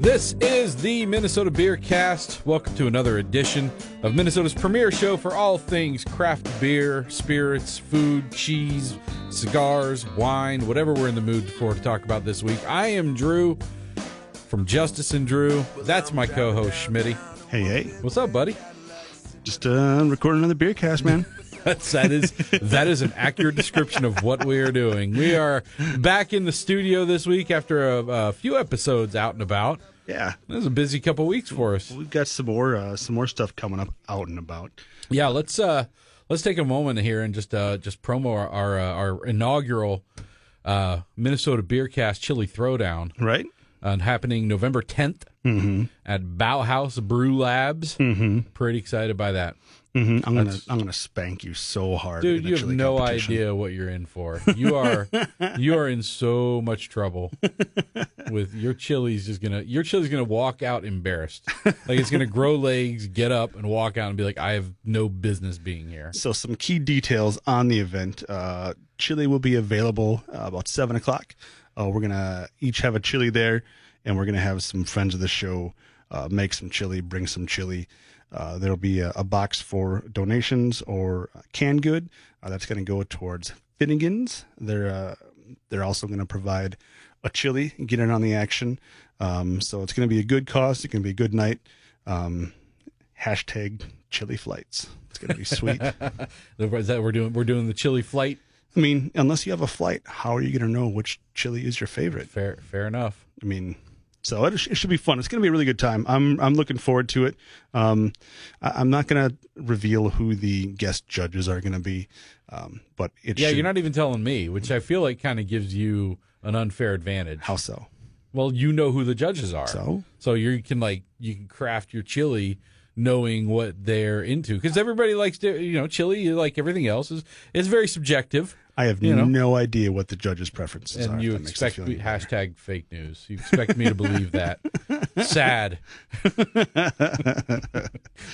This is the Minnesota Beer Cast. Welcome to another edition of Minnesota's premier show for all things craft beer, spirits, food, cheese, cigars, wine, whatever we're in the mood for to talk about this week. I am Drew from Justice and Drew. That's my co-host Schmitty. Hey, hey. What's up, buddy? Just uh, recording another beer cast, man. That's that is that is an accurate description of what we are doing. We are back in the studio this week after a, a few episodes out and about. Yeah, It was a busy couple weeks for us. we've got some more uh, some more stuff coming up out and about. Yeah, let's uh let's take a moment here and just uh just promo our our, uh, our inaugural uh Minnesota Beer Cast Chili Throwdown Right? uh, happening November 10th at Bauhaus Brew Labs. Mm-hmm. Pretty excited by that. Hmm I'm gonna I'm gonna spank you so hard, Dude, you have no idea what you're in for. You are you are in so much trouble with your chili's just gonna your chili's gonna walk out embarrassed. Like it's gonna grow legs, get up and walk out and be like, I have no business being here. So some key details on the event. Uh, chili will be available uh, about seven o'clock. Uh, we're gonna each have a chili there, and we're gonna have some friends of the show uh, make some chili, bring some chili. Uh, there'll be a, a box for donations or canned good. Uh, that's going to go towards Finnegan's. They're uh, they're also going to provide a chili, get in on the action. Um, so it's going to be a good cause. It's going to be a good night. Um, hashtag chili flights. It's going to be sweet. Is that we're doing we're doing the chili flight. I mean, unless you have a flight, how are you going to know which chili is your favorite? Fair fair enough. I mean, so it, it should be fun. It's going to be a really good time. I'm I'm looking forward to it. Um, I, I'm not going to reveal who the guest judges are going to be, um, but it Yeah, should, you're not even telling me, which I feel like kind of gives you an unfair advantage. how so. Well, you know who the judges are. So? so you can like you can craft your chili knowing what they're into because everybody likes to you know chili like everything else is is very subjective I have You know. no idea what the judges' preferences are. and if you that makes you expect me, hashtag fake news. You expect me to believe that. Sad.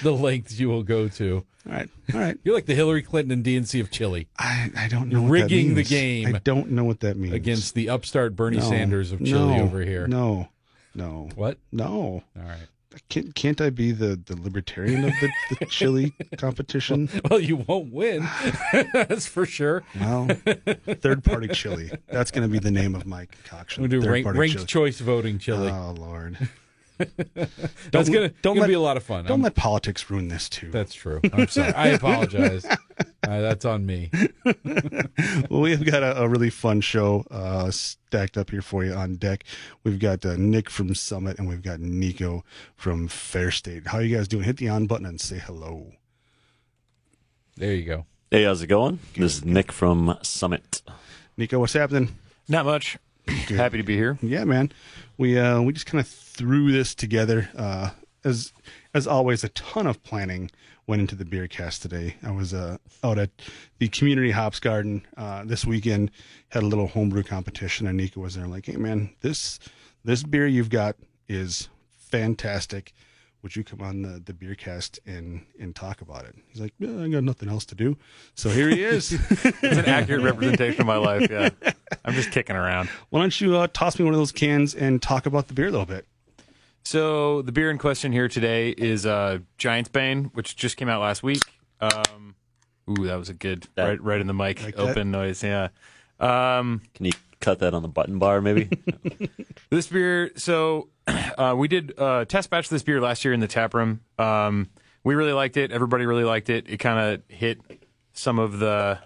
The lengths you will go to. All right, all right. you're like the Hillary Clinton and DNC of chili. I, I don't know You're what that rigging the game I don't know what that means. against the upstart Bernie No, Sanders of chili no, over here. No, no, what? No. all right Can't, can't I be the, the libertarian of the, the chili competition? well you won't win that's for sure Well, third party chili. That's going to be the name of my concoction. we do Third rank, party ranked chili. choice voting chili Oh Lord! That's gonna, don't gonna let- be a lot of fun. Don't I'm- let politics ruin this too. that's true. I'm sorry. I apologize. Uh, that's on me. well, we've got a, a really fun show uh, stacked up here for you on deck. We've got uh, Nick from Summit and we've got Nico from Fair State. How you guys doing? Hit the on button and say hello. There you go. Hey, how's it going? This is Nick from Summit. Nico, what's happening? Not much. Happy to be here. Yeah, man. We uh we just kind of threw this together. Uh as as always, a ton of planning went into the beer cast today. I was uh out at the community hops garden uh this weekend, had a little homebrew competition and Nico was there. Like, hey man, this this beer you've got is fantastic. Would you come on the, the beer cast and and talk about it? He's like, yeah, I got nothing else to do. So here he is. It's an accurate representation of my life. Yeah, I'm just kicking around. Why don't you uh, toss me one of those cans and talk about the beer a little bit? So the beer in question here today is uh, Giant's Bane, which just came out last week. Um, ooh, that was a good That- right right in the mic Like that? open noise. Yeah. Um, Can you cut that on the button bar, maybe? This beer, so uh, we did uh, test batch this beer last year in the tap room. Um, we really liked it. Everybody really liked it. It kind of hit some of the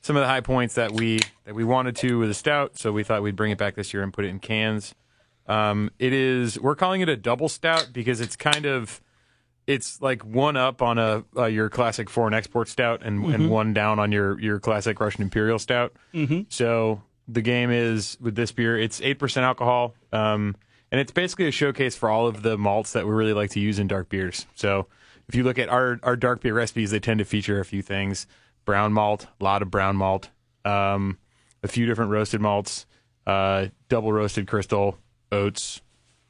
some of the high points that we that we wanted to with a stout. So we thought we'd bring it back this year and put it in cans. Um, it is we're calling it a double stout because it's kind of it's like one up on a uh, your classic foreign export stout and, and one down on your your classic Russian imperial stout. Mm-hmm. So the game is with this beer, it's eight percent alcohol, um, and it's basically a showcase for all of the malts that we really like to use in dark beers. So if you look at our our dark beer recipes, they tend to feature a few things: brown malt, a lot of brown malt, um, a few different roasted malts, uh, double roasted crystal, oats,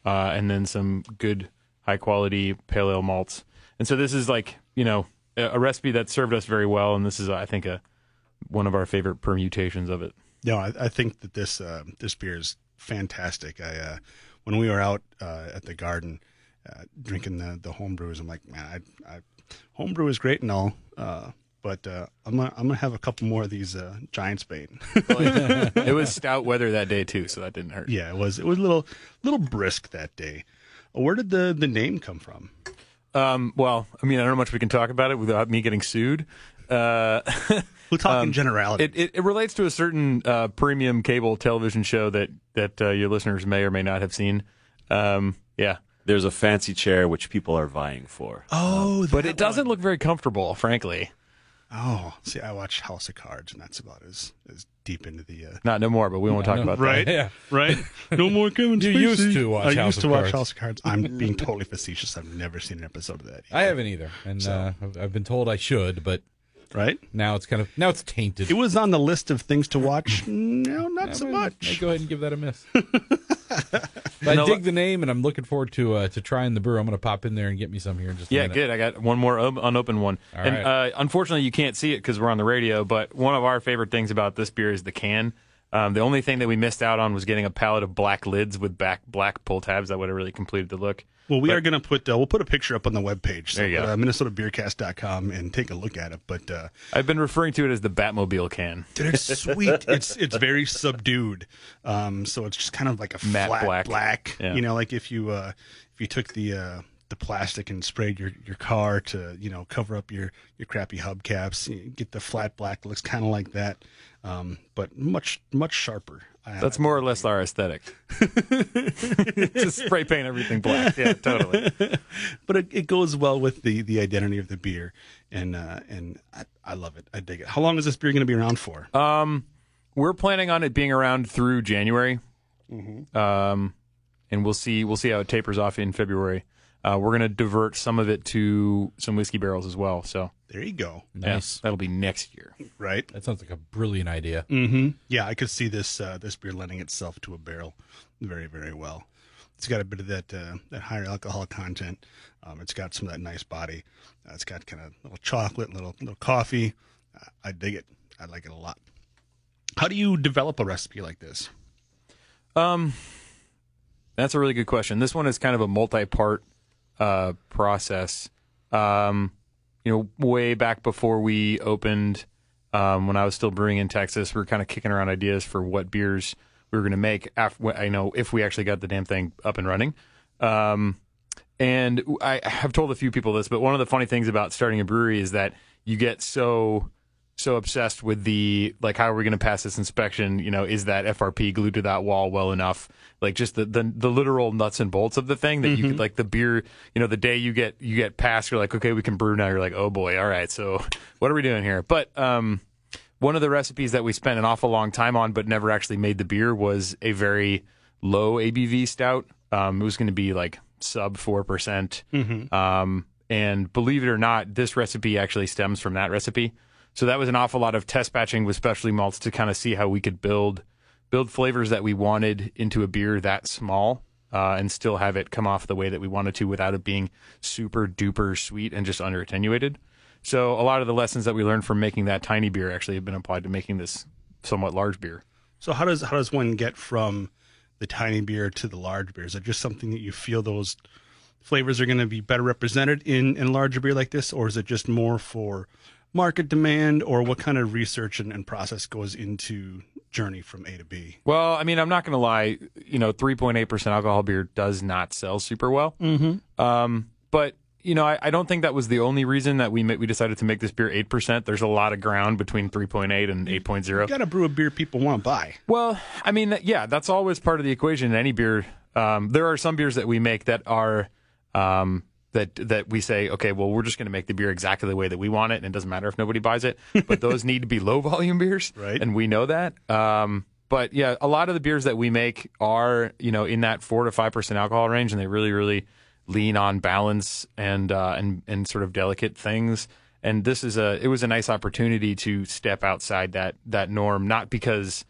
uh, and then some good high quality pale ale malts. And so this is like you know a, a recipe that served us very well, and this is I think a one of our favorite permutations of it. No, I, I think that this uh, this beer is fantastic. I uh, when we were out uh, at the garden uh, drinking the the home brews, I'm like, man, I, I home brew is great and all, uh, but uh, I'm gonna I'm gonna have a couple more of these uh, Giants Bane. it was stout weather that day too, so that didn't hurt. yeah, it was it was a little little brisk that day. Where did the the name come from? Um, well, I mean, I don't know much we can talk about it without me getting sued. Uh, We'll talk in generality. it, it, it relates to a certain uh, premium cable television show that that uh, your listeners may or may not have seen. Um, yeah, There's a fancy chair which people are vying for. oh, but it doesn't look very comfortable, frankly. Oh, see, I watch House of Cards, and that's about as as deep into the. Uh, Not no more, but we won't talk no. about right, that. Yeah. right. No more Kevin You used to watch I House used of to watch Cards. House of Cards. I'm being totally facetious. I've never seen an episode of that. I haven't either, and uh, I've- I've been told I should, but Right? now it's kind of now it's tainted. It was on the list of things to watch. no, not so I'd- much. I'd go ahead and give that a miss. But I dig the name, and I'm looking forward to uh, to trying the brew. I'm going to pop in there and get me some here in just Yeah, minute. good. I got one more op- unopened one. All and right. uh, unfortunately, you can't see it because we're on the radio. But one of our favorite things about this beer is the can. Um, the only thing that we missed out on was getting a palette of black lids with back black pull tabs. That would have really completed the look. Well, we are going to put uh, we'll put a picture up on the webpage. So There you go. Uh, MinnesotaBeercast.com and take a look at it. But uh, I've been referring to it as the Batmobile can. dude, it's sweet. it's it's very subdued. Um, so it's just kind of like a Matte flat black. black. Yeah. You know, like if you uh, if you took the uh, the plastic and sprayed your, your car to you know cover up your your crappy hubcaps, you get the flat black. Looks kind of like that, um, but much much sharper. That's more or less our aesthetic. Just spray paint everything black. Yeah, totally. but it, it goes well with the the identity of the beer, and uh, and I, I love it. I dig it. How long is this beer going to be around for? Um, we're planning on it being around through January, um, and we'll see. We'll see how it tapers off in February. Uh, we're going to divert some of it to some whiskey barrels as well. So there you go. yeah, Nice. that'll be next year. Right. That sounds like a brilliant idea. Mm-hmm. Yeah, I could see this uh, this beer lending itself to a barrel very very well. It's got a bit of that uh, that higher alcohol content. Um, it's got some of that nice body. Uh, it's got kind of little chocolate, little little coffee. Uh, I dig it. I like it a lot. How do you develop a recipe like this? Um, that's a really good question. This one is kind of a multi-part uh, process. Um, you know, way back before we opened, um, when I was still brewing in Texas, we were kind of kicking around ideas for what beers we were going to make. After I know if we actually got the damn thing up and running. Um, and I have told a few people this, but one of the funny things about starting a brewery is that you get so so obsessed with the like how are we going to pass this inspection? You know is that frp glued to that wall well enough? Like just the the, the literal nuts and bolts of the thing that you could like the beer you know the day you get you get past you're like okay we can brew now. You're like oh boy all right so what are we doing here? But um one of the recipes that we spent an awful long time on but never actually made the beer was a very low abv stout. Um it was going to be like sub 4%. Um and believe it or not this recipe actually stems from that recipe so that was an awful lot of test batching with specialty malts to kind of see how we could build build flavors that we wanted into a beer that small uh, and still have it come off the way that we wanted to without it being super duper sweet and just under attenuated. So a lot of the lessons that we learned from making that tiny beer actually have been applied to making this somewhat large beer. So how does how does one get from the tiny beer to the large beer? Is it just something that you feel those flavors are going to be better represented in in larger beer like this, or is it just more for market demand, or what kind of research and, and process goes into journey from A to B? Well, I mean, I'm not going to lie. You know, 3.8% alcohol beer does not sell super well. Mm-hmm. Um, but you know, I, I don't think that was the only reason that we we decided to make this beer 8%. There's a lot of ground between 3.8 and 8.0. You got to brew a beer people want to buy. Well, I mean, yeah, that's always part of the equation in any beer. Um, there are some beers that we make that are um, that that we say, okay, well, we're just going to make the beer exactly the way that we want it, and it doesn't matter if nobody buys it. But those need to be low volume beers, Right. And we know that. Um, but yeah, a lot of the beers that we make are you know in that four to five percent alcohol range, and they really, really lean on balance and uh, and and sort of delicate things. And this is a it was a nice opportunity to step outside that that norm, not because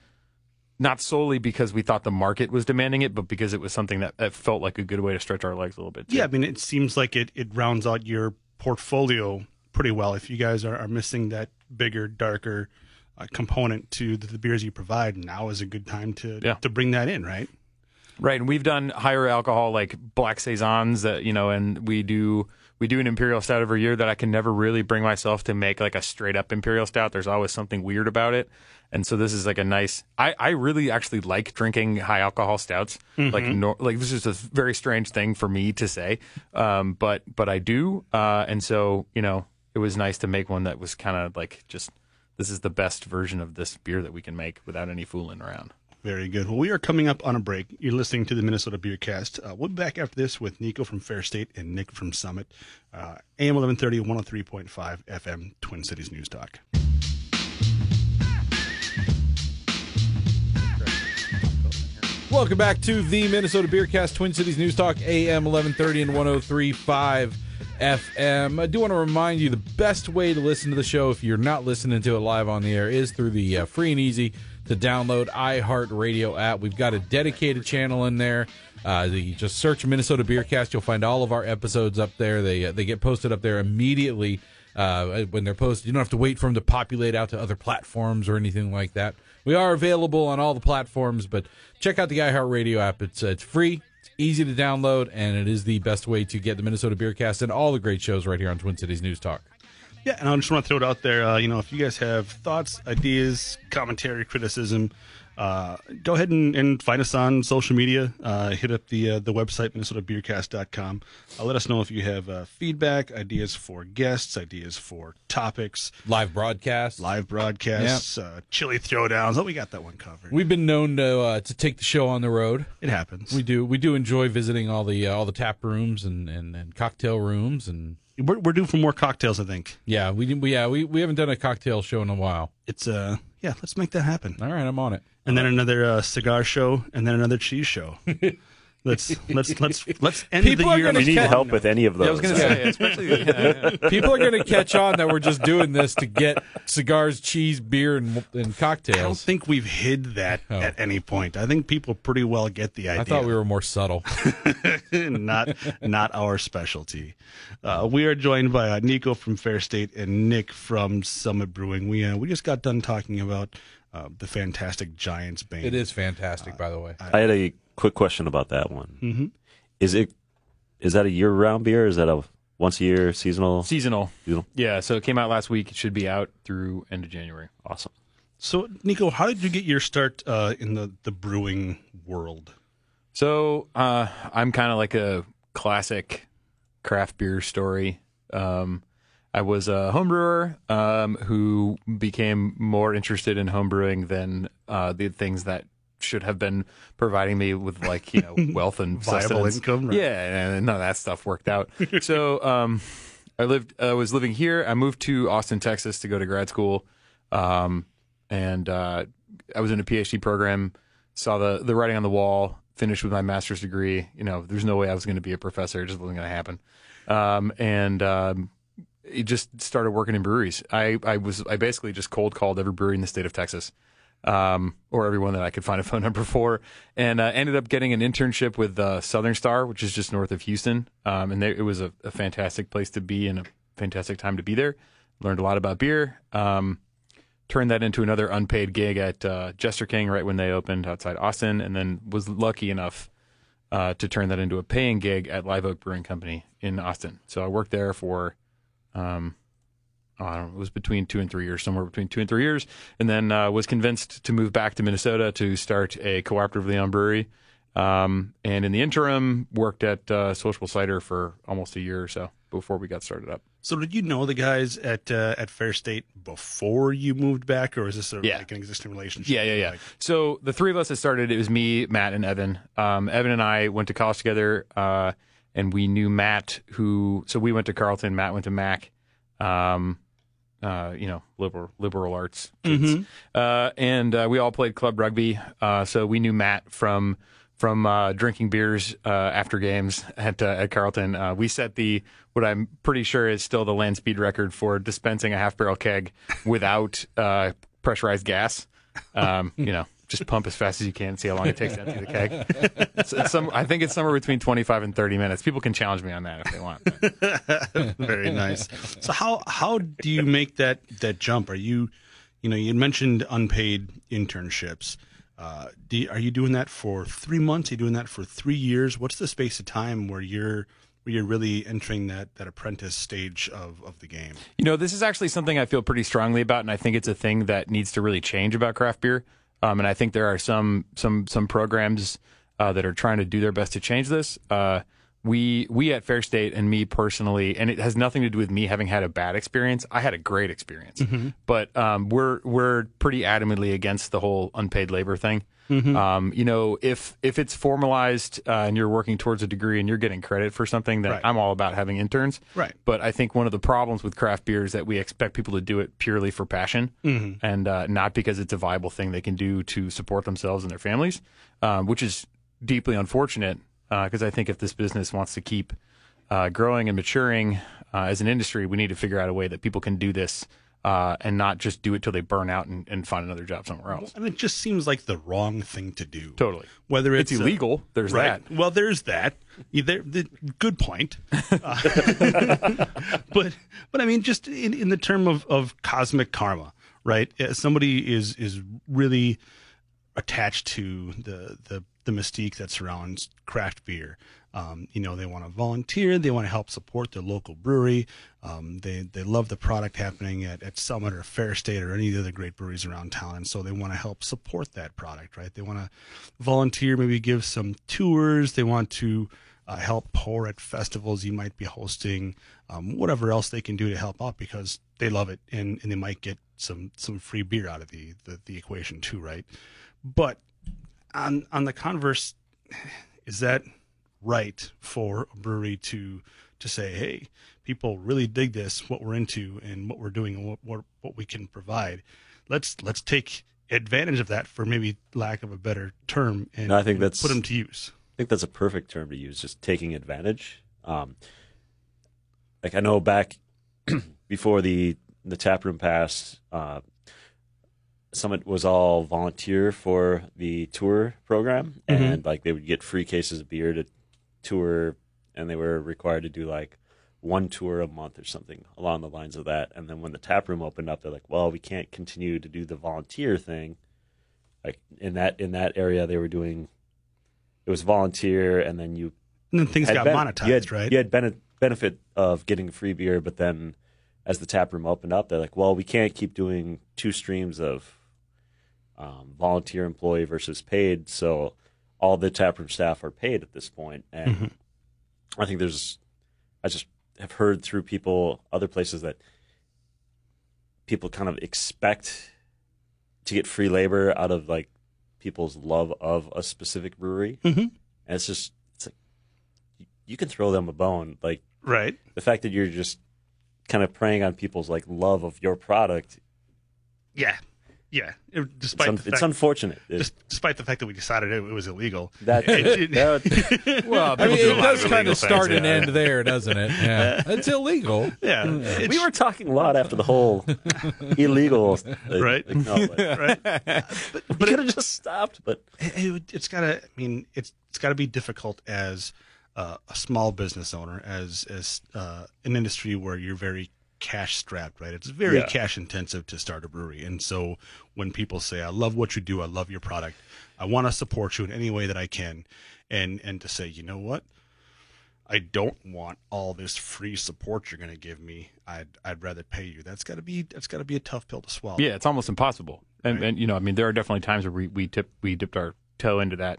not solely because we thought the market was demanding it, but because it was something that, that felt like a good way to stretch our legs a little bit. too. Yeah, I mean, it seems like it, it rounds out your portfolio pretty well. If you guys are, are missing that bigger, darker uh, component to the, the beers you provide, now is a good time to Yeah. to bring that in, right? Right, and we've done higher alcohol like black saisons that you know, and we do we do an imperial stout every year that I can never really bring myself to make like a straight up imperial stout. There's always something weird about it, and so this is like a nice. I I really actually like drinking high alcohol stouts. Like nor, like this is a very strange thing for me to say, um, but but I do, uh, and so you know it was nice to make one that was kind of like just this is the best version of this beer that we can make without any fooling around. Very good. Well, we are coming up on a break. You're listening to the Minnesota Beer Cast. Uh, we'll be back after this with Nico from Fair State and Nick from Summit. Uh, AM 1130, 103.5 FM, Twin Cities News Talk. Welcome back to the Minnesota Beercast Twin Cities News Talk AM 1130 and 1035 FM. I do want to remind you the best way to listen to the show if you're not listening to it live on the air is through the uh, free and easy to download iHeartRadio app. We've got a dedicated channel in there. Uh, you just search Minnesota Beercast. You'll find all of our episodes up there. They uh, they get posted up there immediately uh, when they're posted. You don't have to wait for them to populate out to other platforms or anything like that. We are available on all the platforms, but check out the iHeartRadio app. It's uh, it's free, it's easy to download, and it is the best way to get the Minnesota Beercast and all the great shows right here on Twin Cities News Talk. Yeah, and I just want to throw it out there. Uh, you know, if you guys have thoughts, ideas, commentary, criticism, uh, go ahead and, and find us on social media. Uh, hit up the uh, the website minnesotabeercast.com. Uh, let us know if you have uh, feedback, ideas for guests, ideas for topics, Live broadcast. live broadcasts, uh, chili throwdowns. Oh, we got that one covered. We've been known to uh, to take the show on the road. it happens. We do we do enjoy visiting all the uh, all the tap rooms and, and, and cocktail rooms and we're, we're due for more cocktails. I think yeah we, we yeah we, we haven't done a cocktail show in a while. it's uh yeah. Let's make that happen. All right, I'm on it. and then another uh, cigar show, and then another cheese show. let's let's let's let's end People the year. on gonna If you a need catch- help with any of those, I was going to uh, say, especially yeah, yeah. People are going to catch on that we're just doing this to get cigars, cheese, beer, and, and I don't think we've hid that Oh. at any point. I think people pretty well get the idea. I thought we were more subtle. not not our specialty. Uh, we are joined by uh, Nico from Fair State and Nick from Summit Brewing. We uh, we just got done talking about uh, the fantastic Giants Bane. It is fantastic, by the way. I had a quick question about that one. Mm-hmm. Is it is that a year round beer? Is that a once a year seasonal? seasonal. Seasonal. Yeah, so it came out last week. It should be out through end of January. Awesome. So, Nico, how did you get your start uh, in the the brewing world? So uh, I'm kind of like a classic craft beer story. Um, I was a homebrewer um, who became more interested in homebrewing than uh, the things that should have been providing me with like you know wealth and Viable income, right. Yeah, and none of that stuff worked out. so um, I lived. I was living here. I moved to Austin, Texas, to go to grad school, um, and uh, I was in a PhD program. Saw the the writing on the wall. Finished with my master's degree. You know, there's no way I was going to be a professor. It just wasn't going to happen. Um, and um, it just started working in breweries. I, I was I basically just cold called every brewery in the state of Texas, um, or everyone that I could find a phone number for, and uh, ended up getting an internship with uh, Southern Star, which is just north of Houston. Um, and they, it was a, a fantastic place to be and a fantastic time to be there. Learned a lot about beer. Um, turned that into another unpaid gig at uh, Jester King right when they opened outside Austin, and then was lucky enough uh, to turn that into a paying gig at Live Oak Brewing Company in Austin. So I worked there for, um, I don't know, it was between two and three years, somewhere between two and three years, and then uh, was convinced to move back to Minnesota to start a cooperatively owned brewery. Um, and in the interim, worked at uh, Sociable Cider for almost a year or so before we got started up. So, did you know the guys at uh, at Fair State before you moved back, or is this a, Yeah. like an existing relationship? Yeah, yeah, yeah. So the three of us that started, it was me, Matt, and Evan. Um, Evan and I went to college together, uh, and we knew Matt, who. So we went to Carleton, Matt went to Mac. Um, uh, you know, liberal liberal arts kids, uh, and uh, we all played club rugby. Uh, so we knew Matt from from uh, drinking beers uh, after games at uh, at Carleton. Uh, we set the what I'm pretty sure is still the land speed record for dispensing a half barrel keg without uh, pressurized gas. Um, you know, just pump as fast as you can, see how long it takes to empty the keg. It's, it's some, I think it's somewhere between 25 and 30 minutes. People can challenge me on that if they want. Very nice. So how how do you make that that jump? Are you, you know, you mentioned unpaid internships. Uh, do, are you doing that for three months? Are you doing that for three years? What's the space of time where you're where you're really entering that that apprentice stage of of the game? You know, this is actually something I feel pretty strongly about, and I think it's a thing that needs to really change about craft beer. Um, and I think there are some some some programs uh, that are trying to do their best to change this. Uh, we we at Fair State and me personally, and it has nothing to do with me having had a bad experience. I had a great experience, but um, we're we're pretty adamantly against the whole unpaid labor thing. Um, you know, if if it's formalized uh, and you're working towards a degree and you're getting credit for something, then Right. I'm all about having interns. Right. But I think one of the problems with craft beer is that we expect people to do it purely for passion and uh, not because it's a viable thing they can do to support themselves and their families, um, which is deeply unfortunate because I think if this business wants to keep uh, growing and maturing uh, as an industry, we need to figure out a way that people can do this uh, and not just do it till they burn out and, and find another job somewhere else. And it just seems like the wrong thing to do. Totally. Whether it's, It's uh, illegal. There's right. that. Well, there's that. Yeah, there, the, good point. Uh, but but I mean, just in, in the term of, of cosmic karma, right? Uh, Somebody is is really attached to the the the mystique that surrounds craft beer. Um, you know, they want to volunteer, they want to help support their local brewery. Um, they they love the product happening at, at Summit or Fair State or any of the other great breweries around town, and so they want to help support that product, right? They want to volunteer, maybe give some tours. They want to uh, help pour at festivals you might be hosting, um, whatever else they can do to help out because they love it and, and they might get some some free beer out of the, the, the equation too, right? But on on the converse, is that right for a brewery to to say, hey, people really dig this, what we're into and what we're doing and what what, what we can provide. Let's let's take advantage of that for maybe lack of a better term and No, I think and that's- put them to use. I think that's a perfect term to use, just taking advantage. Um, like I know back before the the tap room passed, uh, Summit was all volunteer for the tour program, mm-hmm. and like they would get free cases of beer to tour, and they were required to do like one tour a month or something along the lines of that. And then when the tap room opened up, they're like, "Well, we can't continue to do the volunteer thing." Like in that in that area, they were doing it was volunteer, and then you And then things got ben- monetized, you had, right? You had bene- benefit of getting free beer, but then as the tap room opened up, they're like, "Well, we can't keep doing two streams of um, volunteer employee versus paid, so all the taproom staff are paid at this. And Mm-hmm. I think there's, I just have heard through people other places that people kind of expect to get free labor out of like people's love of a specific brewery, Mhm. and it's just it's like you can throw them a bone. Like Right. the fact that you're just kind of preying on people's like love of your product. Yeah. Yeah. It- It's, despite un- the it's unfortunate. It- dis- despite the fact that we decided it, it was illegal. that, it- that- Well, I mean, do it does kind of start things, and yeah. end there, doesn't it? Yeah, it's illegal. Yeah. It's- we were talking a lot after the whole illegal, uh, Right. like, right. but we could have just stopped. But it, has got to. I mean, it's it's got to be difficult as uh, a small business owner, as as uh, an industry where you're very cash strapped, right? It's very Yeah. cash intensive to start a brewery, and so when people say, "I love what you do, I love your product, I want to support you in any way that I can," and and to say, you know what. I don't want all this free support you're going to give me. I'd I'd rather pay you. That's got to be that's got to be a tough pill to swallow. Yeah, it's almost impossible. And, and you know, I mean, there are definitely times where we we tip we dipped our toe into that.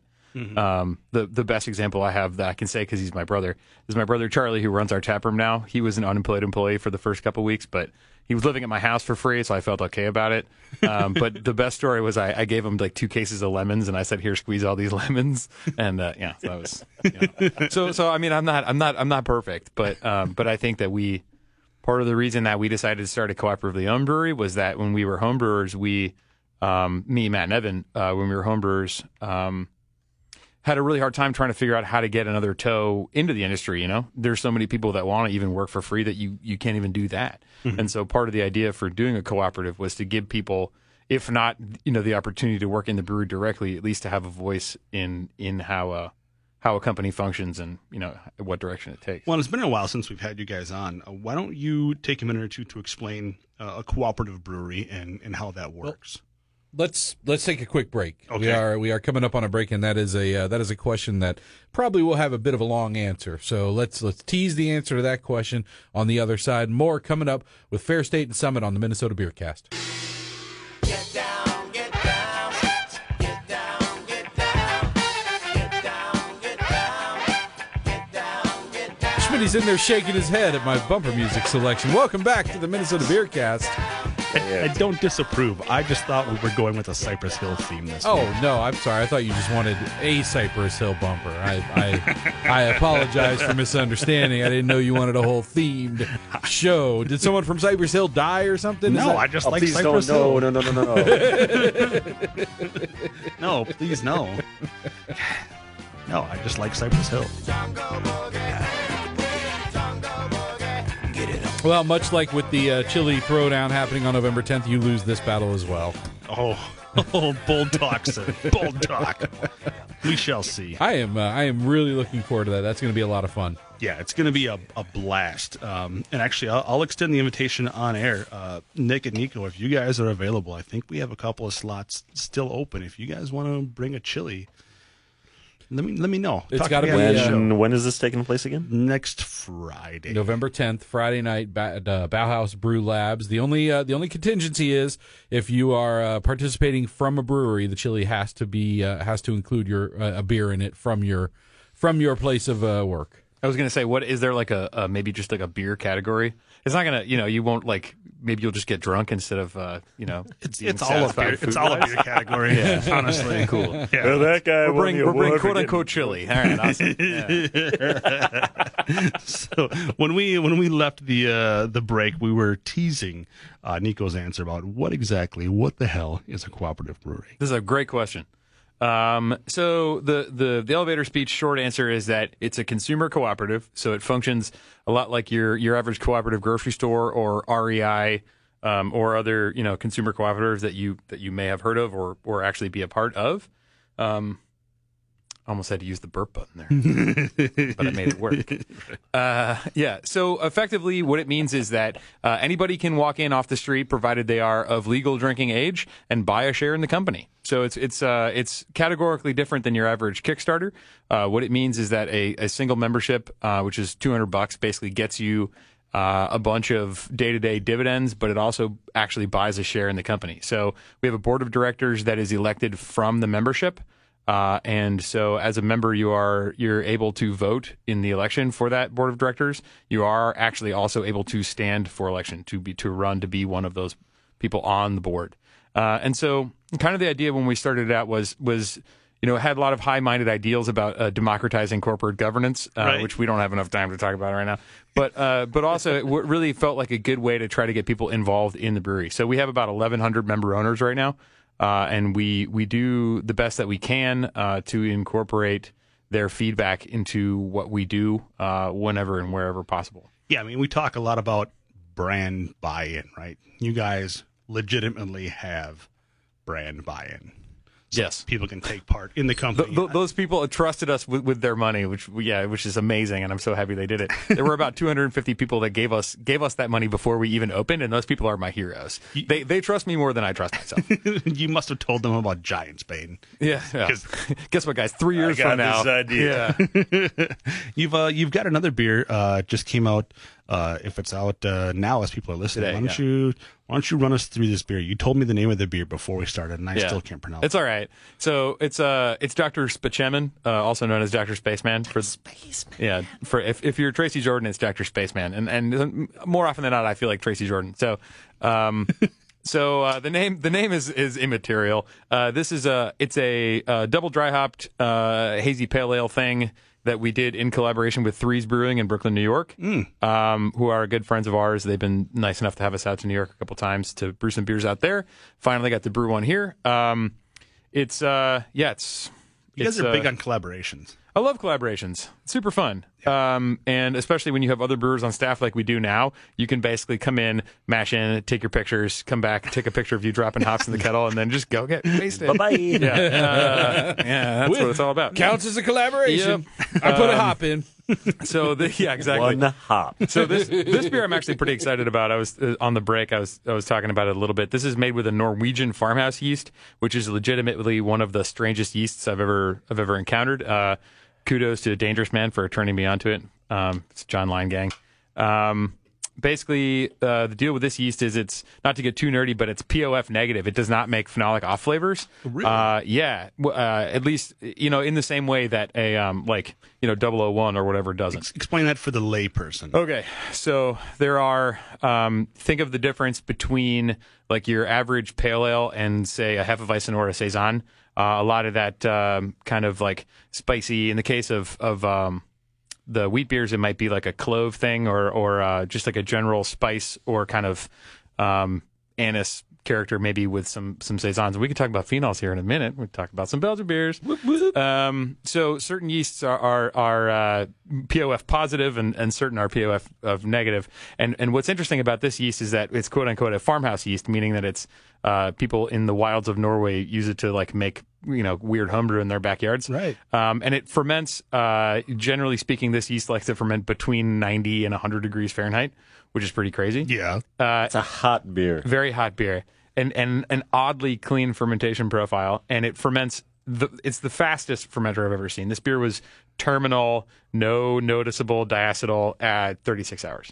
Um, the the best example I have that I can say because he's my brother is my brother Charlie who runs our tap room now. He was an unemployed employee for the first couple weeks, but he was living at my house for free, so I felt okay about it. Um, but the best story was I, I gave him like two cases of lemons, and I said, "Here, squeeze all these lemons." And uh, yeah, so that was. You know. So so I mean, I'm not I'm not I'm not perfect, but um, but I think that we part of the reason that we decided to start a cooperatively owned brewery was that when we were homebrewers, we, um, me, Matt, and Evan, uh, when we were homebrewers, um, had a really hard time trying to figure out how to get another toe into the industry. You know, there's so many people that want to even work for free that you you can't even do that. And so part of the idea for doing a cooperative was to give people, if not you know the opportunity to work in the brewery directly, at least to have a voice in in how a how a company functions and you know what direction it takes. Well, it's been a while since we've had you guys on. Uh, why don't you take a minute or two to explain uh, a cooperative brewery and, and how that works? Let's let's take a quick break. We Okay. are we are coming up on a break, and that is a uh, that is a question that probably will have a bit of a long answer. So let's let's tease the answer to that question on the other side. More coming up with Fair State and Summit on the Minnesota Beer Cast. Get down, get down, get down, get down, get down, get down, get down, get down. In there shaking his head at my bumper music selection. Welcome back to the Minnesota Beer Cast. I, I don't disapprove. I just thought we were going with a Cypress Hill theme this Oh week. no, I'm sorry. I thought you just wanted a Cypress Hill bumper. I I, I apologize for misunderstanding. I didn't know you wanted a whole themed show. Did someone from Cypress Hill die or something? No, that- I just Oh, like Cypress don't. Hill. No, no, no, no, no, no. No, please no. No, I just like Cypress Hill. Well, much like with the uh, chili throwdown happening on November 10th, you lose this battle as well. Oh, oh bold talk, sir. Bold talk. We shall see. I am uh, I am really looking forward to that. That's going to be a lot of fun. Yeah, it's going to be a, a blast. Um, and actually, I'll, I'll extend the invitation on air. Uh, Nick and Nico, if you guys are available, I think we have a couple of slots still open. If you guys want to bring a chili, let me let me know. It's Talk to gotta me be, on the uh, show. when, when is this taking place again? next Friday. November 10th, Friday night ba- at uh, Bauhaus Brew Labs. The only uh, the only contingency is if you are uh, participating from a brewery, the chili has to be uh, has to include your uh, a beer in it from your from your place of uh, work. I was gonna say, what is there like a, a maybe just like a beer category? It's not gonna, you know, you won't like maybe you'll just get drunk instead of, uh, you know, It's it's all a satisfied beer. It's all a food-wise. beer category. honestly, cool. Yeah. Well, that guy We're won bringing, we're bringing quote unquote chili. All right, awesome. Yeah. so when we when we left the uh, the break, we were teasing uh, Nico's answer about what exactly, what the hell is a cooperative brewery? This is a great question. Um, so the, the the elevator speech short answer is that it's a consumer cooperative. So it functions a lot like your your average cooperative grocery store or REI um, or other you know consumer cooperatives that you that you may have heard of or or actually be a part of. Um, almost had to use the burp button there, but I made it work. Uh, yeah. So effectively, what it means is that uh, anybody can walk in off the street, provided they are of legal drinking age, and buy a share in the company. So it's it's uh, it's categorically different than your average Kickstarter. Uh, what it means is that a, a single membership, uh, which is two hundred bucks, basically gets you uh, a bunch of day to day dividends, but it also actually buys a share in the company. So we have a board of directors that is elected from the membership. Uh, and so, as a member, you are you're able to vote in the election for that board of directors. You are actually also able to stand for election to be to run to be one of those people on the board. Uh, and so, kind of the idea when we started it out was was you know had a lot of high minded ideals about uh, democratizing corporate governance, uh, Right. which we don't have enough time to talk about right now. But uh, but also it w- really felt like a good way to try to get people involved in the brewery. So we have about 1,100 member owners right now. Uh, and we we do the best that we can uh, to incorporate their feedback into what we do uh, whenever and wherever possible. Yeah, I mean, we talk a lot about brand buy-in, right? You guys legitimately have brand buy-in. Yes. People can take part in the Th- company. th- those people trusted us with, with their money, which yeah, which is amazing, and I'm so happy they did it. There were about 250 people that gave us gave us that money before we even opened, and those people are my heroes. They they trust me more than I trust myself. you must have told them about Giants Bane. yeah. yeah. Guess what, guys? Three years from now, yeah, You've uh, you've got another beer uh, just came out. Uh, if it's out uh, now, as people are listening, Today, why don't yeah. you why don't you run us through this beer? You told me the name of the beer before we started, and I Yeah. still can't pronounce. It. It's all right. So it's uh it's Dr. Spaceman, uh, also known as Dr. Spaceman. For Spaceman. Yeah. For if, if you're Tracy Jordan, it's Dr. Spaceman, and and more often than not, I feel like Tracy Jordan. So. Um, So uh, the name the name is is immaterial. Uh, this is a it's a, uh double dry hopped uh, hazy pale ale thing that we did in collaboration with Threes Brewing in Brooklyn, New York, um, who are good friends of ours. They've been nice enough to have us out to New York a couple times to brew some beers out there. Finally got to brew one here. Um, it's uh yeah it's you guys it's, are uh, big on collaborations. I love collaborations. super fun. Um, and especially when you have other brewers on staff like we do now, you can basically come in, mash in, take your pictures, come back, take a picture of you dropping hops in the kettle, and then just go get wasted. Bye bye. Yeah, uh, yeah, that's what it's all about. Counts as a collaboration. I put a hop in. So the, yeah, exactly. One hop. So this this beer I'm actually pretty excited about. I was uh, on the break. I was I was talking about it a little bit. This is made with a Norwegian farmhouse yeast, which is legitimately one of the strangest yeasts I've ever I've ever encountered. Uh, kudos to Dangerous Man for turning me onto it. Um, it's John Line Gang. Um, basically, uh, the deal with this yeast is it's not to get too nerdy, but it's POF negative. It does not make phenolic off flavors. Really? Uh, yeah. Uh, at least you know in the same way that a um, like you know 001 or whatever doesn't. Explain that for the layperson. Okay, so there are. Um, think of the difference between like your average pale ale and say a Hefeweizen or a saison. Uh, a lot of that um, kind of like spicy. In the case of of um, the wheat beers, it might be like a clove thing or or uh, just like a general spice or kind of um, anise character, maybe with some some saisons. We can talk about phenols here in a minute. We talk about some Belgian beers. Um, so certain yeasts are are, are uh, POF positive and, and certain are POF of negative. And and what's interesting about this yeast is that it's quote unquote a farmhouse yeast, meaning that it's uh, people in the wilds of Norway use it to like make you know weird homebrew in their backyards. Right. Um, and it ferments. Uh, generally speaking, this yeast likes to ferment between 90 and 100 degrees Fahrenheit, which is pretty crazy. Yeah. It's a hot beer. Very hot beer, and and an oddly clean fermentation profile, and it ferments. The, it's the fastest fermenter I've ever seen. This beer was terminal, no noticeable diacetyl at 36 hours.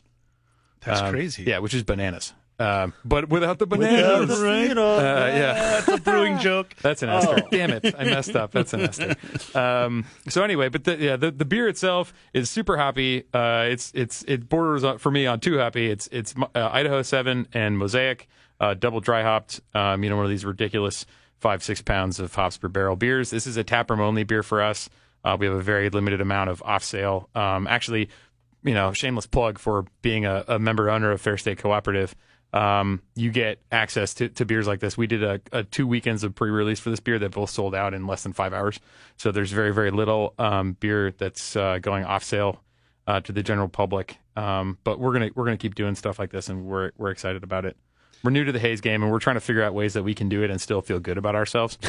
That's Um, crazy. Yeah, which is bananas. Um, but without the bananas. right. Uh, yeah. That's a brewing joke. That's an ester. Damn it, I messed up. That's an ester. Um, so anyway, but the, yeah, the, the beer itself is super hoppy. Uh, it's it's it borders on, for me on too hoppy. It's it's uh, Idaho Seven and Mosaic, uh, double dry hopped. Um, you know, one of these ridiculous five six pounds of hops per barrel beers. This is a taproom only beer for us. Uh, we have a very limited amount of off sale. Um, actually, you know, shameless plug for being a, a member owner of Fair State Cooperative. Um, you get access to, to beers like this. We did a, a two weekends of pre-release for this beer that both sold out in less than five hours. So there's very very little um, beer that's uh, going off sale uh, to the general public. Um, but we're gonna we're gonna keep doing stuff like this, and we're we're excited about it. We're new to the haze game, and we're trying to figure out ways that we can do it and still feel good about ourselves.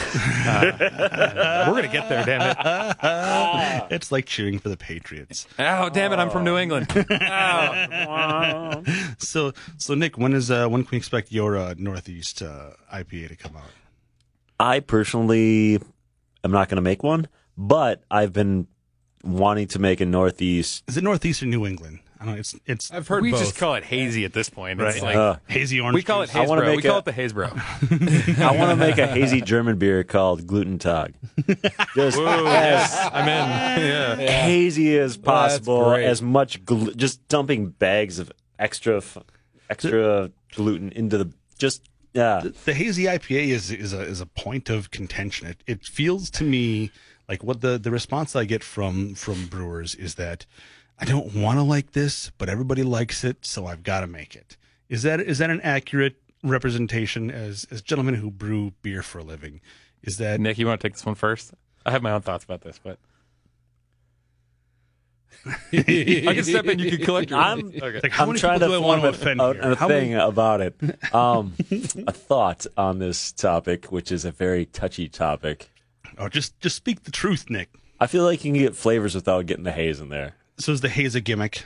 Uh, we're gonna get there, damn it! It's like cheering for the Patriots. Oh, damn it! I'm from New England. Oh. So, so Nick, when is uh, when can we expect your uh, Northeast uh, IPA to come out? I personally am not going to make one, but I've been wanting to make a Northeast. Is it Northeast or New England? I don't know. It's it's I've heard we both. just call it hazy at this point. It's Right. like Uh, hazy orange. we call it juice. I wanna Hazebro. We make call a- it the haze Hazebro. I want to make a hazy German beer called Gluten Tag. Just as I'm in. Yeah. hazy as possible, great. as much glu- just dumping bags of extra f- extra gluten into the just yeah. the hazy IPA is is a is a point of contention. It it feels to me like what the the response I get from from brewers is that I don't want to like this, but everybody likes it, so I've got to make it. Is that is that an accurate representation as as gentlemen who brew beer for a living? Is that Nick, you want to take this one first? I have my own thoughts about this, but I can step in. You can collect your. I'm- okay. like how I'm many trying people to do I want to form offend a, here? a How thing many- about it. Um, a thought on this topic, which is a very touchy topic. oh, just just speak the truth, Nick. I feel like you can get flavors without getting the haze in there. So is the haze a gimmick?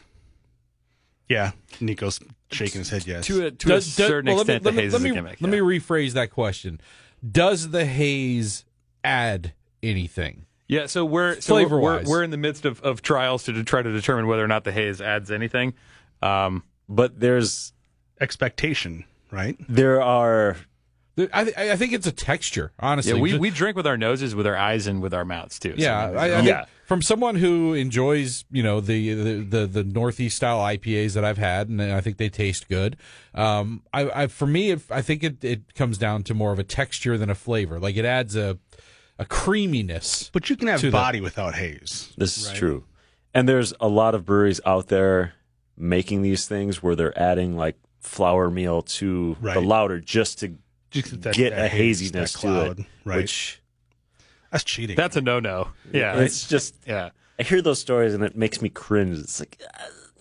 Yeah, Nico's shaking his head. Yes. to a, to Does- a does- certain well, let me- extent, let the me- haze let is a gimmick. Let yeah. me rephrase that question. Does the haze add anything? Yeah, so we're so we're, we're, Flavor-wise. we're in the midst of, of trials to de- try to determine whether or not the haze adds anything. Um, But there's expectation, right? there are I, th- I think it's a texture, honestly. yeah, we, we drink with our noses, with our eyes, and with our mouths too. Yeah, there's I, I no- think Yeah. From someone who enjoys, you know, the, the the the northeast style IPAs that I've had, and I think they taste good. Um, I, I for me, if, I think it it comes down to more of a texture than a flavor. Like it adds a a creaminess. But you can have To the- body without haze. This is true. And there's a lot of breweries out there making these things where they're adding like flour meal to the Right. lauter just to Just that- get that a haze, haziness that to cloud, it. right? Which That's cheating. that's a no no. Yeah, it's just yeah. I hear those stories and it makes me cringe. It's like,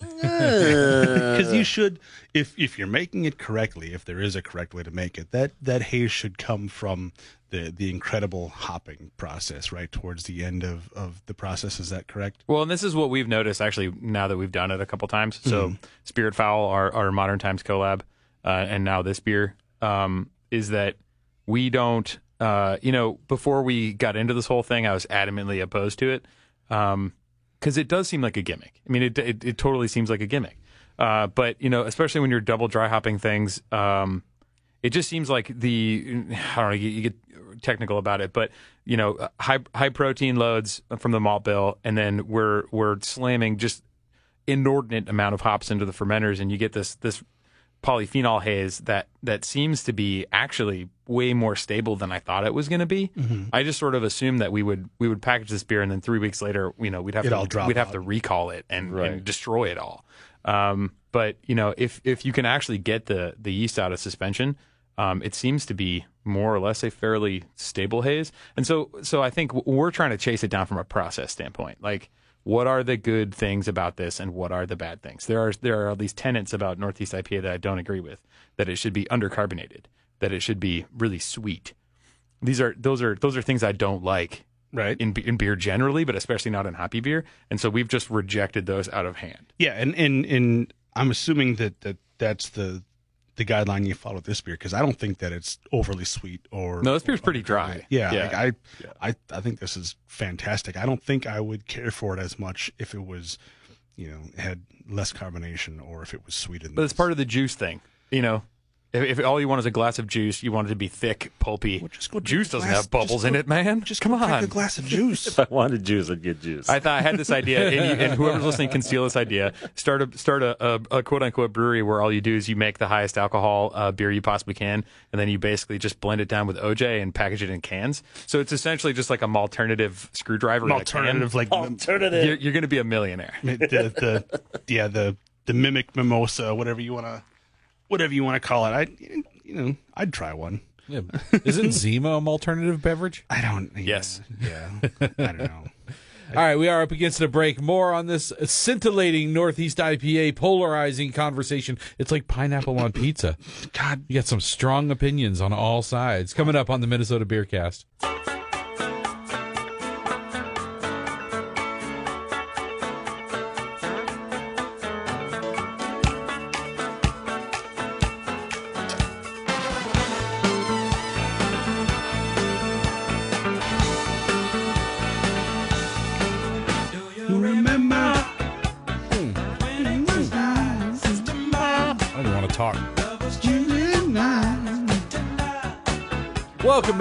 because you should if if you're making it correctly if there is a correct way to make it that that haze should come from the the incredible hopping process right towards the end of of the process is that correct Well, and this is what we've noticed actually now that we've done it a couple times. So, Spirit Fowl, our, our Modern Times collab, uh, and now this beer, um, is that we don't, uh, you know, before we got into this whole thing, I was adamantly opposed to it because it does seem like a gimmick. I mean, it, it, it totally seems like a gimmick. Uh, but, you know, especially when you're double dry hopping things, um, it just seems like the I don't know you, you get technical about it, but you know high high protein loads from the malt bill, and then we're we're slamming just inordinate amount of hops into the fermenters, and you get this this polyphenol haze that that seems to be actually way more stable than I thought it was going to be. I just sort of assumed that we would we would package this beer, and then three weeks later, you know, we'd have It'd to all drop we'd have to recall it and, Right. and destroy it all. Um, but you know, if if you can actually get the the yeast out of suspension, um, it seems to be more or less a fairly stable haze. And so so I think we're trying to chase it down from a process standpoint. Like, what are the good things about this, and what are the bad things? There are there are these tenets about Northeast IPA that I don't agree with. That it should be undercarbonated. That it should be really sweet. These are those are those are things I don't like right in in beer generally, but especially not in hoppy beer. And so we've just rejected those out of hand. yeah and and and i'm assuming that that that's the the guideline you follow with this beer because i don't think that it's overly sweet or No, this beer's pretty dry. yeah, Yeah. Like I, I i think this is fantastic i don't think i would care for it as much if it was you know had less carbonation or if it was sweeter than But it's this. part of the juice thing, you know. If, if all you want is a glass of juice, you want it to be thick, pulpy. Well, just go juice doesn't glass- have bubbles just in it, man. just come go drink on. a glass of juice if I wanted juice, I'd get juice. I thought I had this idea, and, you, and whoever's listening can steal this idea. Start a start a, a, a quote unquote brewery where all you do is you make the highest alcohol uh, beer you possibly can, and then you basically just blend it down with OJ and package it in cans. So it's essentially just like a alternative screwdriver. an in a can. alternative like Alternative. You're, you're going to be a millionaire. the, the yeah the the mimic mimosa whatever you want to whatever you want to call it i you know i'd try one Yeah. Isn't Zima an alternative beverage? i don't Yes. yeah i don't know All right, we are up against a break. More on this scintillating Northeast IPA polarizing conversation. It's like pineapple on pizza. god You got some strong opinions on all sides. Coming up on the Minnesota Beer Cast.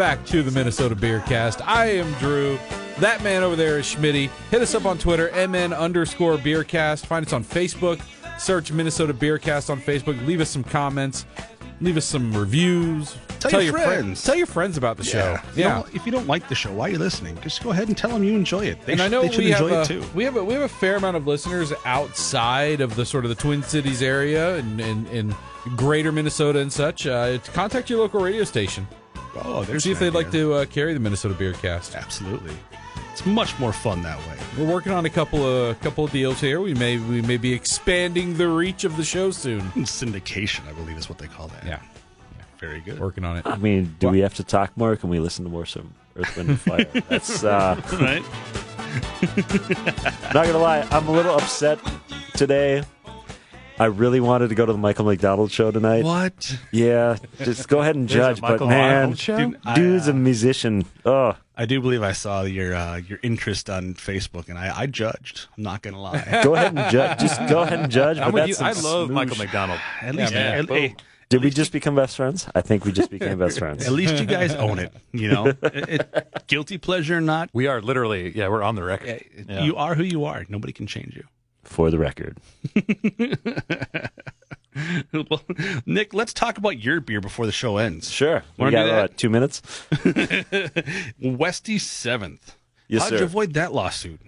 Back to the Minnesota Beer Cast. I am Drew. That man over there is Schmitty. Hit us up on Twitter, MN underscore Beercast. Find us on Facebook. Search Minnesota Beercast on Facebook. Leave us some comments. Leave us some reviews. Tell your fri- friends. tell your friends about the show. If you don't- if you don't like the show why are you listening just go ahead and tell them you enjoy it they, and sh- I know we have enjoy a, it too we have a we have a fair amount of listeners outside of the sort of the Twin Cities area and and, and greater Minnesota and such. Uh, contact your local radio station. Oh there's See if they'd like to uh, carry the Minnesota Beer Cast. absolutely it's much more fun that way We're working on a couple of couple of deals here. We may we may be expanding the reach of the show soon. syndication i believe is what they call that Yeah, very good working on it. I mean, do we have to talk more? Can we listen to more some Earth, Wind, and Fire? That's uh, right not gonna lie. I'm a little upset today. I really wanted to go to the Michael McDonald show tonight. what Yeah, just go ahead and judge. But Michael man, show? Dude, I, dude's uh, a musician. Oh, I do believe I saw your uh, your interest on Facebook, and I, I judged. I'm not gonna lie. go ahead and judge. Just go ahead and judge. I'm but with that's you. I love smoosh- Michael McDonald. At least, man. at, hey, Did we just become best friends? I think we just became best friends. at least you guys own it. You know, It- it- guilty pleasure or not, We are literally, yeah, we're on the record. Yeah. you are who you are. Nobody can change you. For the record, well, Nick, let's talk about your beer before the show ends. sure. We got do two minutes. Westy Seventh. Yes, How'd sir. you avoid that lawsuit?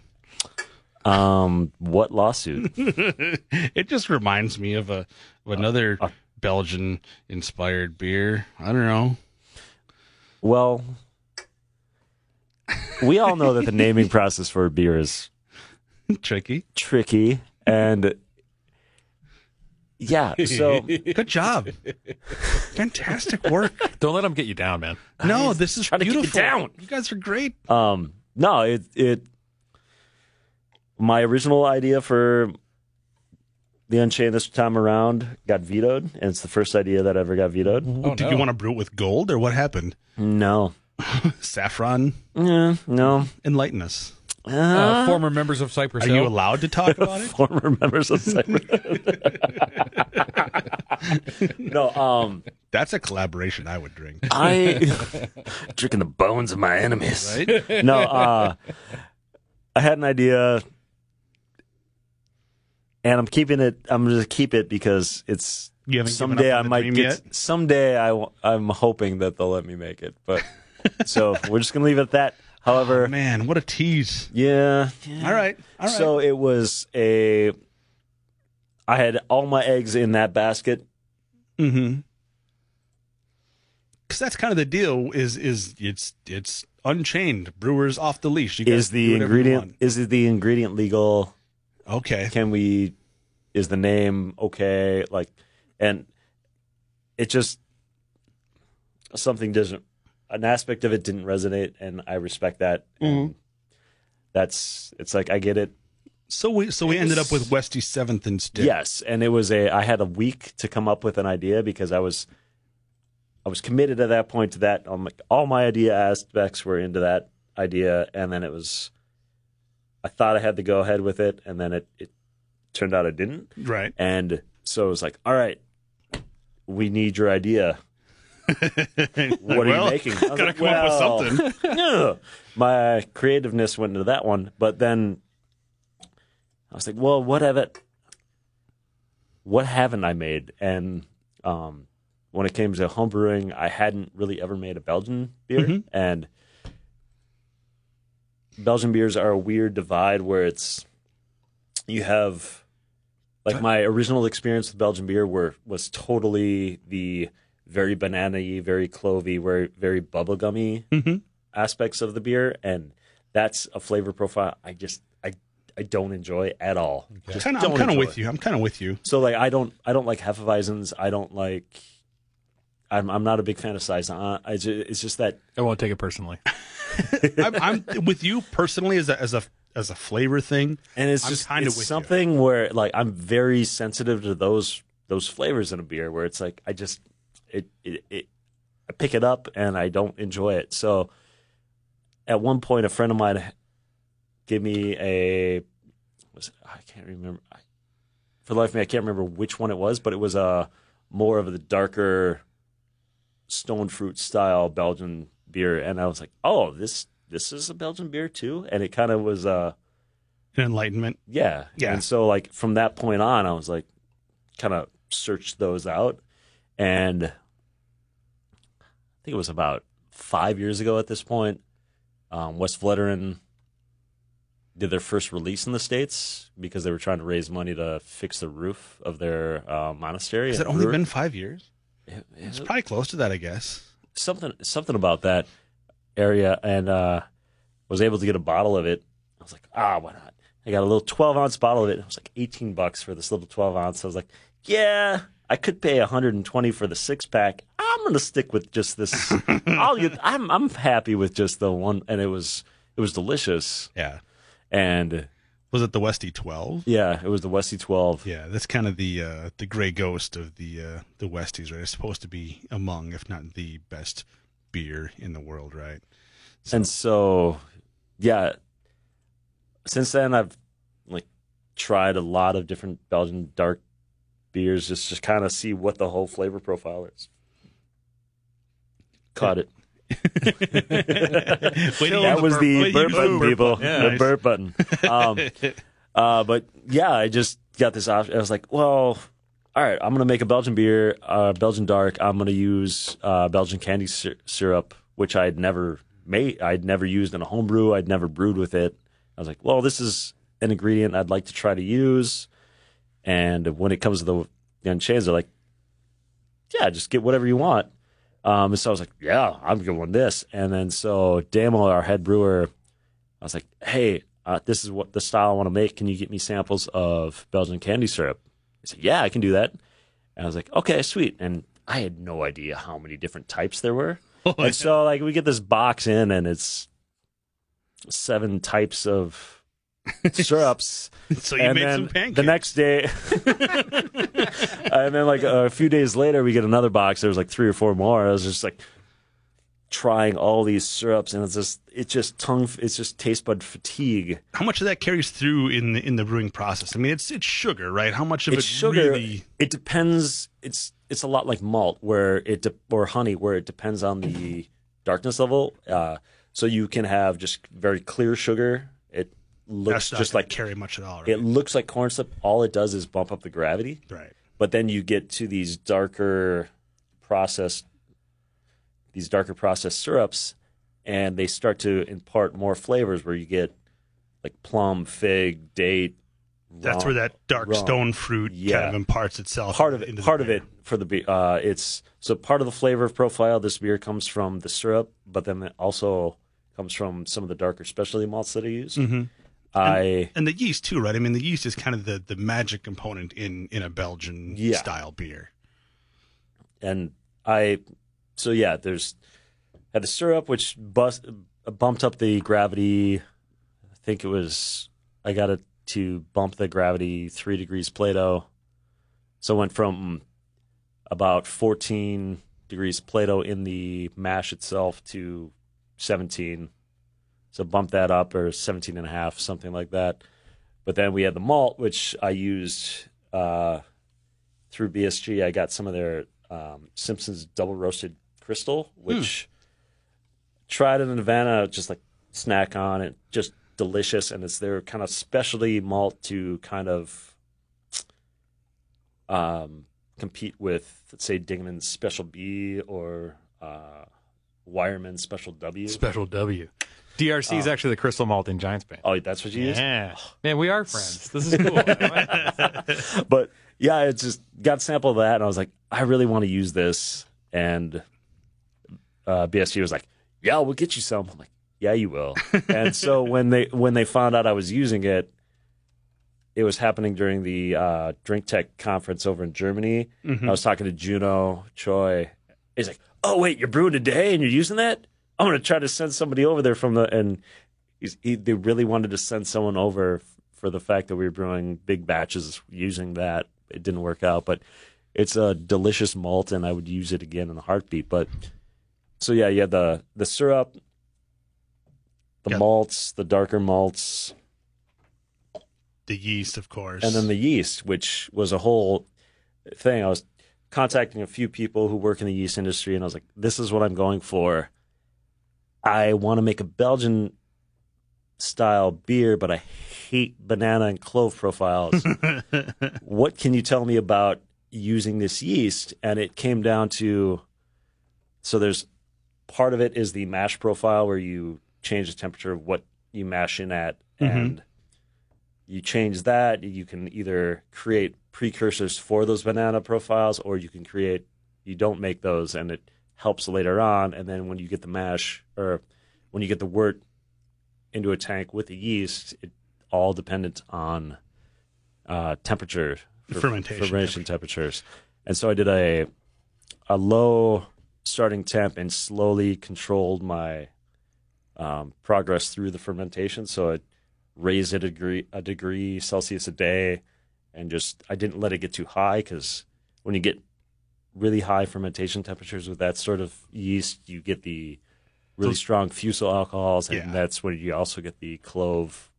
Um, what lawsuit? It just reminds me of a of another uh, Belgian inspired beer. I don't know. Well, we all know that the naming process for a beer is Tricky. tricky, and yeah. So Good job. Fantastic work. Don't let them get you down, man. No, this is trying to keep you down. You guys are great. Um, no, it it. My original idea for the Unchained this time around got vetoed, and it's the first idea that ever got vetoed. Oh, Did no. you want to brew it with gold or what happened? No, Saffron, yeah, no. enlighten us. Uh, former members of Cypress Are Hill. you allowed to talk about it? Former members of Cypress. no, um, That's a collaboration I would drink. I drinking the bones of my enemies. Right? no, uh, I had an idea, and I'm keeping it. I'm going to keep it because it's You haven't given someday up I on the might dream get. yet? Someday I, w- I'm hoping that they'll let me make it, but so we're just going to leave it at that. However, Man, what a tease. yeah, All right. All right. So it was a. I had all my eggs in that basket. Mm-hmm. Because that's kind of the deal. Is is it's it's unchained. Brewers off the leash. Is the ingredient is the ingredient legal? Okay. can we is the name okay like and it just something doesn't an aspect of it didn't resonate and i respect that and that's it's like i get it So we so we It ended up with Westy seventh instead. yes and it was a i had a week to come up with an idea because i was i was committed at that point to that um, like, all my idea aspects were into that idea and then it was i thought i had to go ahead with it and then it, it turned out i didn't Right. And so it was like, all right, we need your idea. What are you making? I gotta like, come up with something. yeah." My creativeness went into that one, but then I was like, well, what have it? What haven't I made? And um, when it came to homebrewing, I hadn't really ever made a Belgian beer, and Belgian beers are a weird divide where it's you have like my original experience with Belgian beer were was totally the very banana-y, very clovey, very very bubblegummy Mhm. aspects of the beer, and that's a flavor profile I just I I don't enjoy at all. Just Kinda, I'm kind of with it. you. I'm kind of with you. So like I don't I don't like Hefeweizens. I don't like. I'm I'm not a big fan of Saison. I ju- it's just that I won't take it personally. I'm, I'm with you personally as a as a as a flavor thing. and it's I'm just kinda it's you. something where like I'm very sensitive to those those flavors in a beer where it's like I just it it, it I pick it up and I don't enjoy it. So at one point a friend of mine gave me a was I can't remember I, for the life of me I can't remember which one it was, but it was a more of the darker stone fruit style Belgian beer and I was like, "Oh, this this is a Belgian beer too?" And it kind of was uh An enlightenment. yeah. Yeah. And so like from that point on, I was like kind of searched those out. And I think it was about five years ago at this point, um, Westvleteren did their first release in the States because they were trying to raise money to fix the roof of their uh, monastery. Has it only brewer- been five years? it- It's probably close to that, I guess. something something about that area and uh was able to get a bottle of it. I was like, ah, why not? I got a little twelve ounce bottle of it. It was like eighteen bucks for this little twelve ounce. I was like, yeah, I could pay hundred and twenty for the six pack. I'm gonna stick with just this. I'll I'm I'm happy with just the one, and it was it was delicious. Yeah. And Was it the Westy twelve? yeah, it was the Westy twelve. Yeah, that's kind of the uh, the gray ghost of the uh, the Westies, right? It's supposed to be among, if not the best beer in the world, right? And so, yeah, since then I've like tried a lot of different Belgian dark beers just to kind of see what the whole flavor profile is. Caught it. That was the burp button, people. button. The burp button. Um, uh, but yeah, I just got this option. I was like, well, all right, I'm gonna make a Belgian beer, uh, Belgian dark. I'm gonna use uh, Belgian candy sy- syrup, which I'd never made. I'd never used in a home brew. I'd never brewed with it. I was like, well, this is an ingredient I'd like to try to use. And when it comes to the, Unchained, they're like, yeah, just get whatever you want. Um, and so I was like, yeah, I'm going this. And then so Damo, our head brewer, I was like, hey, uh, this is what the style I want to make. Can you get me samples of Belgian candy syrup? He said, yeah, I can do that. And I was like, okay, sweet. And I had no idea how many different types there were. and so like we get this box in and it's seven types of syrups. So you and made then some pancakes. the next day, and then like a few days later, we get another box. There was like three or four more. I was just like trying all these syrups, and it's just it's just tongue, it's just taste bud fatigue. How much of that carries through in the in the brewing process? I mean, it's it's sugar, right? How much of It's it sugar. really? It depends. It's it's a lot like malt, where it de- or honey, where it depends on the darkness level. Uh, so you can have just very clear sugar. Looks just like carry much at all, right? it looks like corn syrup. All it does is bump up the gravity. right. but then you get to these darker processed these darker processed syrups and they start to impart more flavors where you get like plum fig date That's rum- where that dark rum. stone fruit kind of imparts itself. part of it part of it for the beer uh it's so part of the flavor profile this beer comes from the syrup but then it also comes from some of the darker specialty malts that i use Mm-hmm. I and the yeast too, right? I mean, the yeast is kind of the the magic component in in a Belgian Yeah. style beer. and I, so yeah, there's had the syrup which bust, bumped up the gravity. I think it was I got it to bump the gravity three degrees Plato, so it went from about 14 degrees Plato in the mash itself to 17. So bump that up or 17 and a half, something like that. But then we had the malt, which I used uh, through BSG. I got some of their um, Simpsons double roasted crystal, which tried it in Havana, just like snack on it, just delicious. And it's their kind of specialty malt to kind of um, compete with, let's say, Dingemans Special B or uh, Weyermann's Special W. Special W. DRC is actually the crystal malt in Giants Bane. oh, that's what you use? Yeah, man, we are friends. This is cool. but yeah, I just got a sample of that, and I was like, I really want to use this. And uh, BSG was like, Yeah, we'll get you some. I'm like, Yeah, you will. and so when they when they found out I was using it, it was happening during the uh, Drinktec conference over in Germany. I was talking to Juno Choi. He's like, "Oh wait, you're brewing today and you're using that? I'm gonna try to send somebody over there from the." And he's, he, they really wanted to send someone over f- for the fact that we were brewing big batches using that. It didn't work out, but it's a delicious malt, and I would use it again in a heartbeat. But so yeah, yeah, the the syrup, the Yeah. malts, the darker malts, The yeast, of course, and then the yeast, which was a whole thing. I was contacting a few people who work in the yeast industry, and I was like, "This is what I'm going for. I want to make a Belgian style beer, but I hate banana and clove profiles. what can you tell me about using this yeast?" And it came down to so there's part of it is the mash profile where you change the temperature of what you mash in at mm-hmm. and you change that you can either create precursors for those banana profiles or you can create you don't make those and it helps later on and then when you get the mash or when you get the wort into a tank with the yeast it all dependent on uh, temperature Fermentation fermentation temperatures. And so i did a a low starting temp and slowly controlled my um, progress through the fermentation. So I raised it a degree a degree Celsius a day, and just I didn't let it get too high because when you get really high fermentation temperatures with that sort of yeast, you get the really Those- strong fusel alcohols, and Yeah. that's when you also get the clove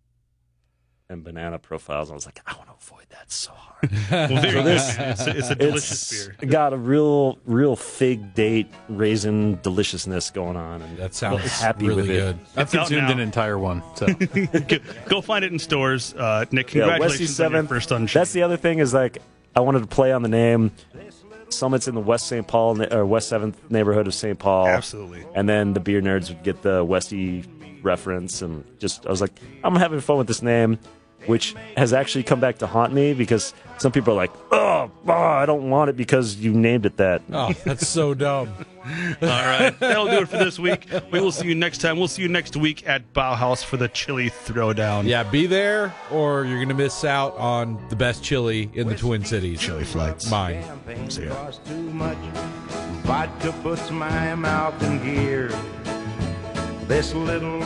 and banana profiles. I was like, I want to avoid that so hard. well, there you go. this- it's, a- it's a delicious it's beer. got a real, real fig date raisin deliciousness going on, and That sounds happy really with it. good. I've out consumed an entire one. So Go- Go find it in stores. Uh, Nick, Yeah, congratulations Westy on your first Unchained. That's the other thing is like I wanted to play on the name. Summit's in the West St. Paul or West Seventh neighborhood of St. Paul. Absolutely. And then the beer nerds would get the Westy reference, and just I was like, I'm having fun with this name. Which has actually come back to haunt me because some people are like, "Oh, oh I don't want it because you named it that." Oh, that's so dumb. All right, that'll do it for this week. We will see you next time. We'll see you next week at Bauhaus for the chili throwdown. Yeah, be there or you're going to miss out on the best chili in the Twin Cities. chili flights. Mine. See ya. costs too much. Vodka puts my mouth in gear. This little